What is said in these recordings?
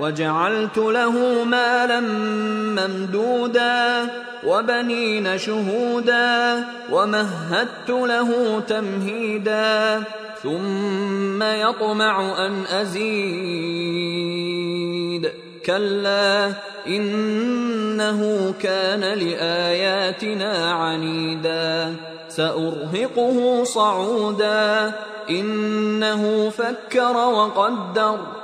وجعلت له مالا ممدودا وبنين شهودا ومهدت له تمهيدا ثم يطمع أن أزيد. كلا إنه كان لآياتنا عنيدا. سأرهقه صعودا. إنه فكر وقدر.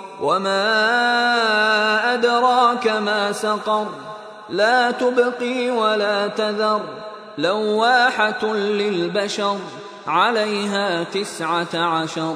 وما أدراك ما سقر لا تبقي ولا تذر لواحة للبشر عليها تسعة عشر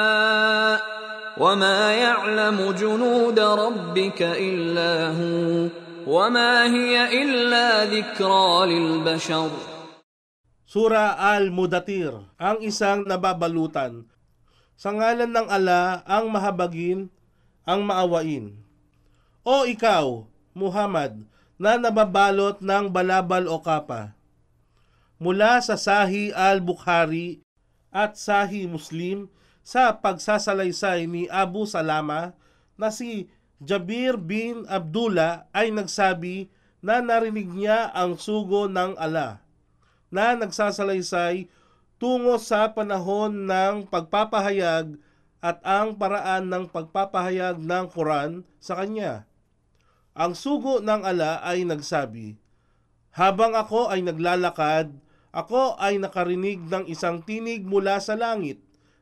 وما يعلم جنود ربك إلا هو وما هي إلا ذكرى للبشر Sura Al-Mudatir, ang isang nababalutan. Sa ngalan ng ala, ang mahabagin, ang maawain. O ikaw, Muhammad, na nababalot ng balabal o kapa. Mula sa Sahi Al-Bukhari at Sahi Muslim sa pagsasalaysay ni Abu Salama na si Jabir bin Abdullah ay nagsabi na narinig niya ang sugo ng ala na nagsasalaysay tungo sa panahon ng pagpapahayag at ang paraan ng pagpapahayag ng Quran sa kanya. Ang sugo ng ala ay nagsabi, Habang ako ay naglalakad, ako ay nakarinig ng isang tinig mula sa langit,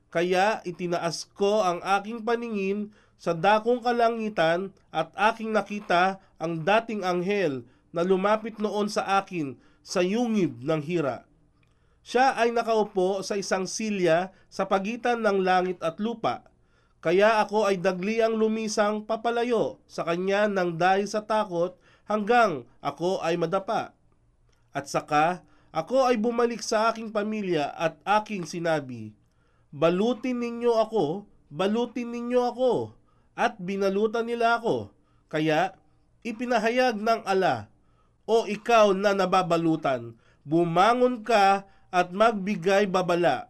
kaya itinaas ko ang aking paningin sa dakong kalangitan at aking nakita ang dating anghel na lumapit noon sa akin sa yungib ng hira. Siya ay nakaupo sa isang silya sa pagitan ng langit at lupa, kaya ako ay dagliang lumisang papalayo sa kanya ng dahil sa takot hanggang ako ay madapa. At saka, ako ay bumalik sa aking pamilya at aking sinabi, Balutin ninyo ako, balutin ninyo ako, at binalutan nila ako. Kaya, ipinahayag ng ala, o ikaw na nababalutan, bumangon ka at magbigay babala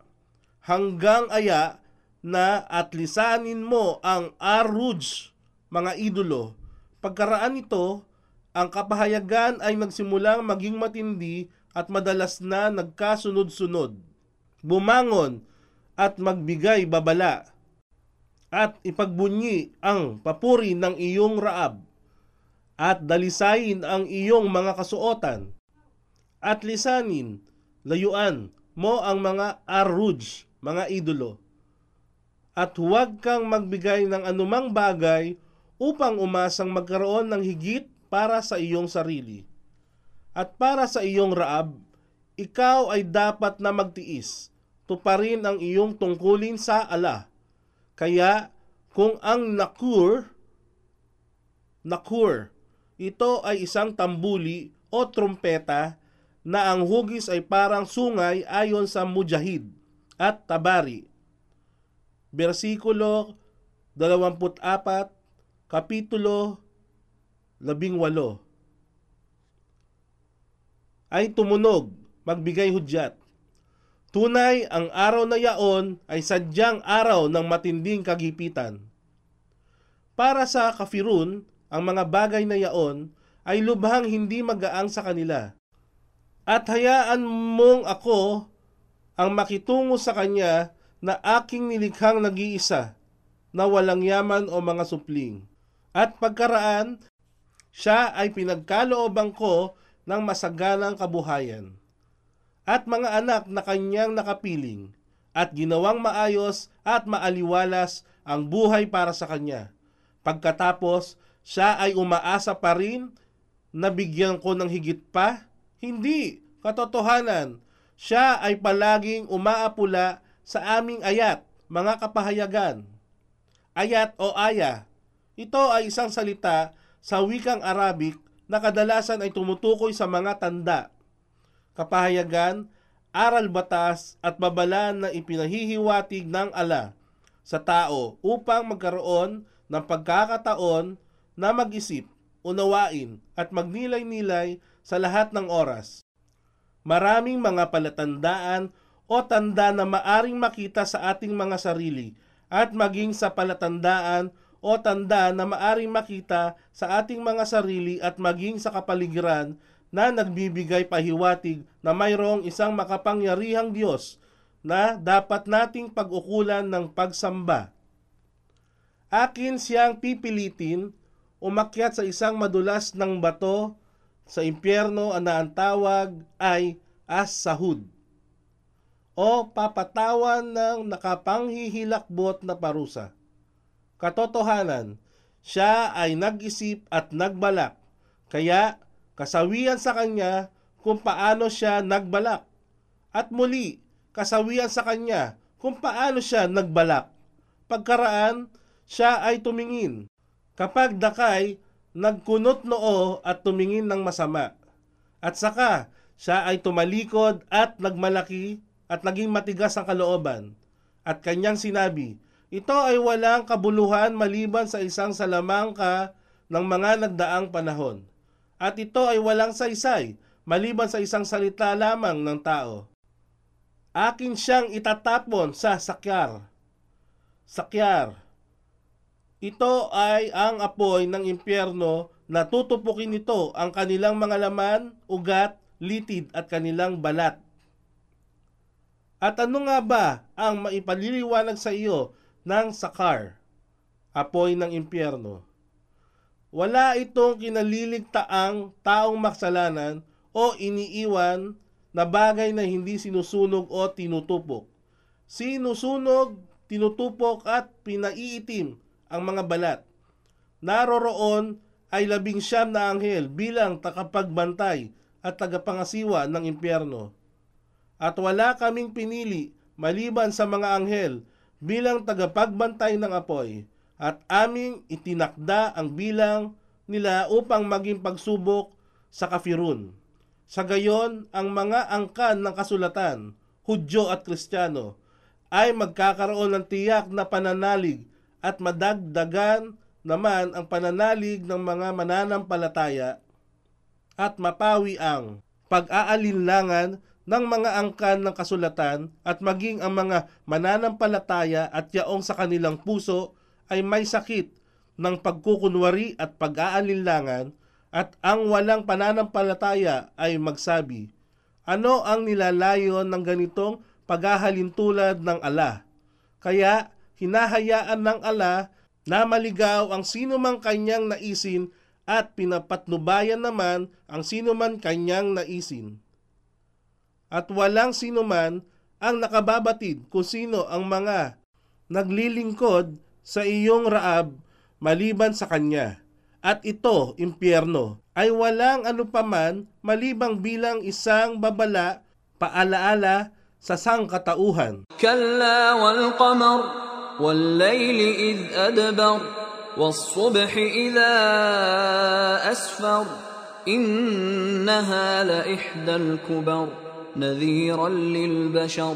hanggang aya na at lisanin mo ang Aruj, mga idolo. Pagkaraan nito, ang kapahayagan ay nagsimulang maging matindi at madalas na nagkasunod-sunod. Bumangon at magbigay babala at ipagbunyi ang papuri ng iyong raab at dalisayin ang iyong mga kasuotan at lisanin, layuan mo ang mga aruj, mga idolo. At huwag kang magbigay ng anumang bagay upang umasang magkaroon ng higit para sa iyong sarili. At para sa iyong raab, ikaw ay dapat na magtiis, tuparin ang iyong tungkulin sa ala. Kaya kung ang nakur, nakur, ito ay isang tambuli o trumpeta na ang hugis ay parang sungay ayon sa Mujahid at Tabari. Versikulo 24, Kapitulo 18 ay tumunog, magbigay hudyat. Tunay ang araw na yaon ay sadyang araw ng matinding kagipitan. Para sa kafirun, ang mga bagay na yaon ay lubhang hindi magaang sa kanila. At hayaan mong ako ang makitungo sa kanya na aking nilikhang nag-iisa, na walang yaman o mga supling. At pagkaraan, siya ay pinagkalooban ko ng masaganang kabuhayan. At mga anak na kanyang nakapiling, at ginawang maayos at maaliwalas ang buhay para sa kanya. Pagkatapos, siya ay umaasa pa rin na bigyan ko ng higit pa? Hindi, katotohanan. Siya ay palaging umaapula sa aming ayat, mga kapahayagan. Ayat o aya. Ito ay isang salita sa wikang Arabic na kadalasan ay tumutukoy sa mga tanda, kapahayagan, aral batas at babala na ipinahihiwatig ng ala sa tao upang magkaroon ng pagkakataon na mag-isip, unawain at magnilay-nilay sa lahat ng oras. Maraming mga palatandaan o tanda na maaring makita sa ating mga sarili at maging sa palatandaan o tanda na maaring makita sa ating mga sarili at maging sa kapaligiran na nagbibigay pahiwatig na mayroong isang makapangyarihang Diyos na dapat nating pag-ukulan ng pagsamba. Akin siyang pipilitin umakyat sa isang madulas ng bato sa impyerno na ang tawag ay as-sahud o papatawan ng nakapanghihilakbot na parusa. Katotohanan, siya ay nag-isip at nagbalak, kaya kasawian sa kanya kung paano siya nagbalak. At muli, kasawian sa kanya kung paano siya nagbalak. Pagkaraan, siya ay tumingin kapag dakay, nagkunot noo at tumingin ng masama. At saka, siya ay tumalikod at nagmalaki at naging matigas ang kalooban. At kanyang sinabi, ito ay walang kabuluhan maliban sa isang salamangka ng mga nagdaang panahon. At ito ay walang saysay maliban sa isang salita lamang ng tao. Akin siyang itatapon sa sakyar. Sakyar ito ay ang apoy ng impyerno na tutupukin nito ang kanilang mga laman, ugat, litid at kanilang balat. At ano nga ba ang maipaliliwanag sa iyo ng sakar, apoy ng impyerno? Wala itong kinaliligtaang taong maksalanan o iniiwan na bagay na hindi sinusunog o tinutupok. Sinusunog, tinutupok at pinaiitim ang mga balat. Naroroon ay labing siyam na anghel bilang takapagbantay at tagapangasiwa ng impyerno. At wala kaming pinili maliban sa mga anghel bilang tagapagbantay ng apoy at aming itinakda ang bilang nila upang maging pagsubok sa kafirun. Sa gayon, ang mga angkan ng kasulatan, Hudyo at Kristiyano, ay magkakaroon ng tiyak na pananalig at madagdagan naman ang pananalig ng mga mananampalataya at mapawi ang pag-aalinlangan ng mga angkan ng kasulatan at maging ang mga mananampalataya at yaong sa kanilang puso ay may sakit ng pagkukunwari at pag-aalinlangan at ang walang pananampalataya ay magsabi, ano ang nilalayon ng ganitong paghahalintulad ng ala? Kaya hinahayaan ng ala na maligaw ang sino mang kanyang naisin at pinapatnubayan naman ang sinuman kanyang naisin. At walang sinuman ang nakababatid kung sino ang mga naglilingkod sa iyong Raab maliban sa kanya. At ito, impyerno, ay walang anupaman malibang bilang isang babala paalaala sa sangkatauhan. Kalla wal qamar wal layli id adbar was subhi idha asfar innaha la ihdal kubar nadhiran lil bashar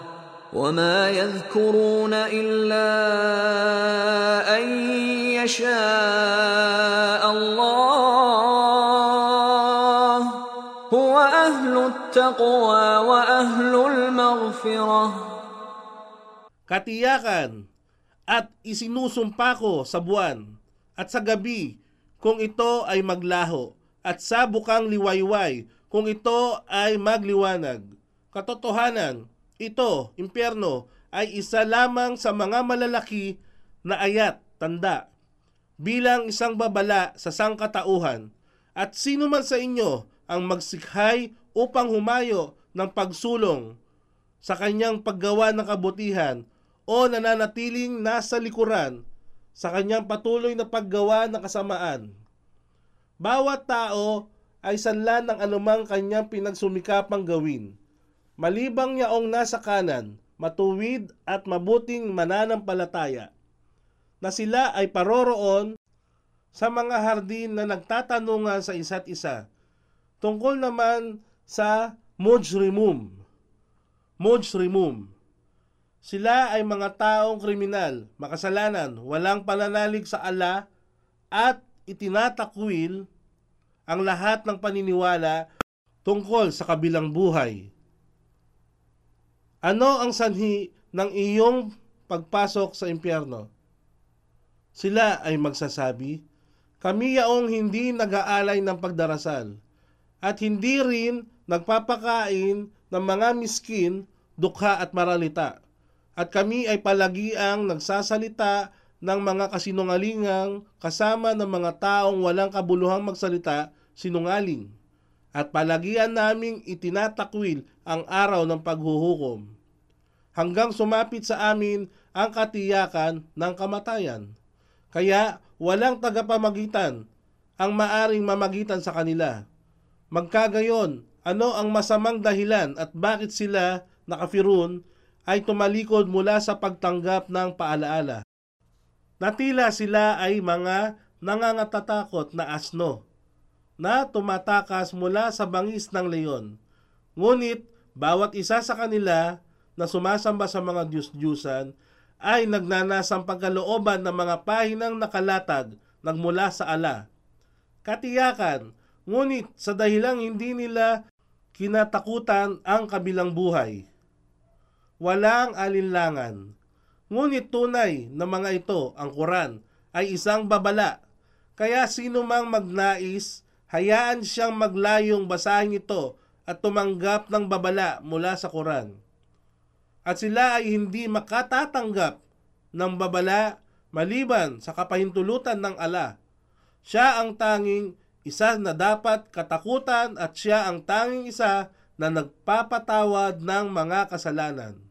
وما يذكرون إلا أن يشاء الله هو أهل التقوى وأهل المغفرة Katiyakan at isinusumpa ko sa buwan at sa gabi kung ito ay maglaho at sa bukang liwayway kung ito ay magliwanag. Katotohanan, ito, impyerno, ay isa lamang sa mga malalaki na ayat, tanda, bilang isang babala sa sangkatauhan. At sino man sa inyo ang magsikhay upang humayo ng pagsulong sa kanyang paggawa ng kabutihan o nananatiling nasa likuran sa kanyang patuloy na paggawa ng kasamaan. Bawat tao ay sanlan ng anumang kanyang pinagsumikapang gawin. Malibang yaong nasa kanan, matuwid at mabuting mananampalataya, na sila ay paroroon sa mga hardin na nagtatanungan sa isa't isa. Tungkol naman sa mujrimum. Mujrimum. Sila ay mga taong kriminal, makasalanan, walang pananalig sa ala at itinatakwil ang lahat ng paniniwala tungkol sa kabilang buhay. Ano ang sanhi ng iyong pagpasok sa impyerno? Sila ay magsasabi, kami yaong hindi nag-aalay ng pagdarasal at hindi rin nagpapakain ng mga miskin, dukha at maralita. At kami ay palagiang nagsasalita ng mga kasinungalingang kasama ng mga taong walang kabuluhang magsalita, sinungaling. At palagian naming itinatakwil ang araw ng paghuhukom. Hanggang sumapit sa amin ang katiyakan ng kamatayan. Kaya walang tagapamagitan ang maaring mamagitan sa kanila. Magkagayon, ano ang masamang dahilan at bakit sila nakafirun ay tumalikod mula sa pagtanggap ng paalaala. Natila sila ay mga nangangatatakot na asno na tumatakas mula sa bangis ng leon. Ngunit bawat isa sa kanila na sumasamba sa mga Diyos-Diyusan ay nagnanasang pagkalooban ng mga pahinang nakalatag nagmula sa ala. Katiyakan, ngunit sa dahilang hindi nila kinatakutan ang kabilang buhay. Walang alinlangan. Ngunit tunay na mga ito, ang Quran, ay isang babala. Kaya sino mang magnais, hayaan siyang maglayong basahin ito at tumanggap ng babala mula sa Quran. At sila ay hindi makatatanggap ng babala maliban sa kapahintulutan ng ala. Siya ang tanging isa na dapat katakutan at siya ang tanging isa na nagpapatawad ng mga kasalanan.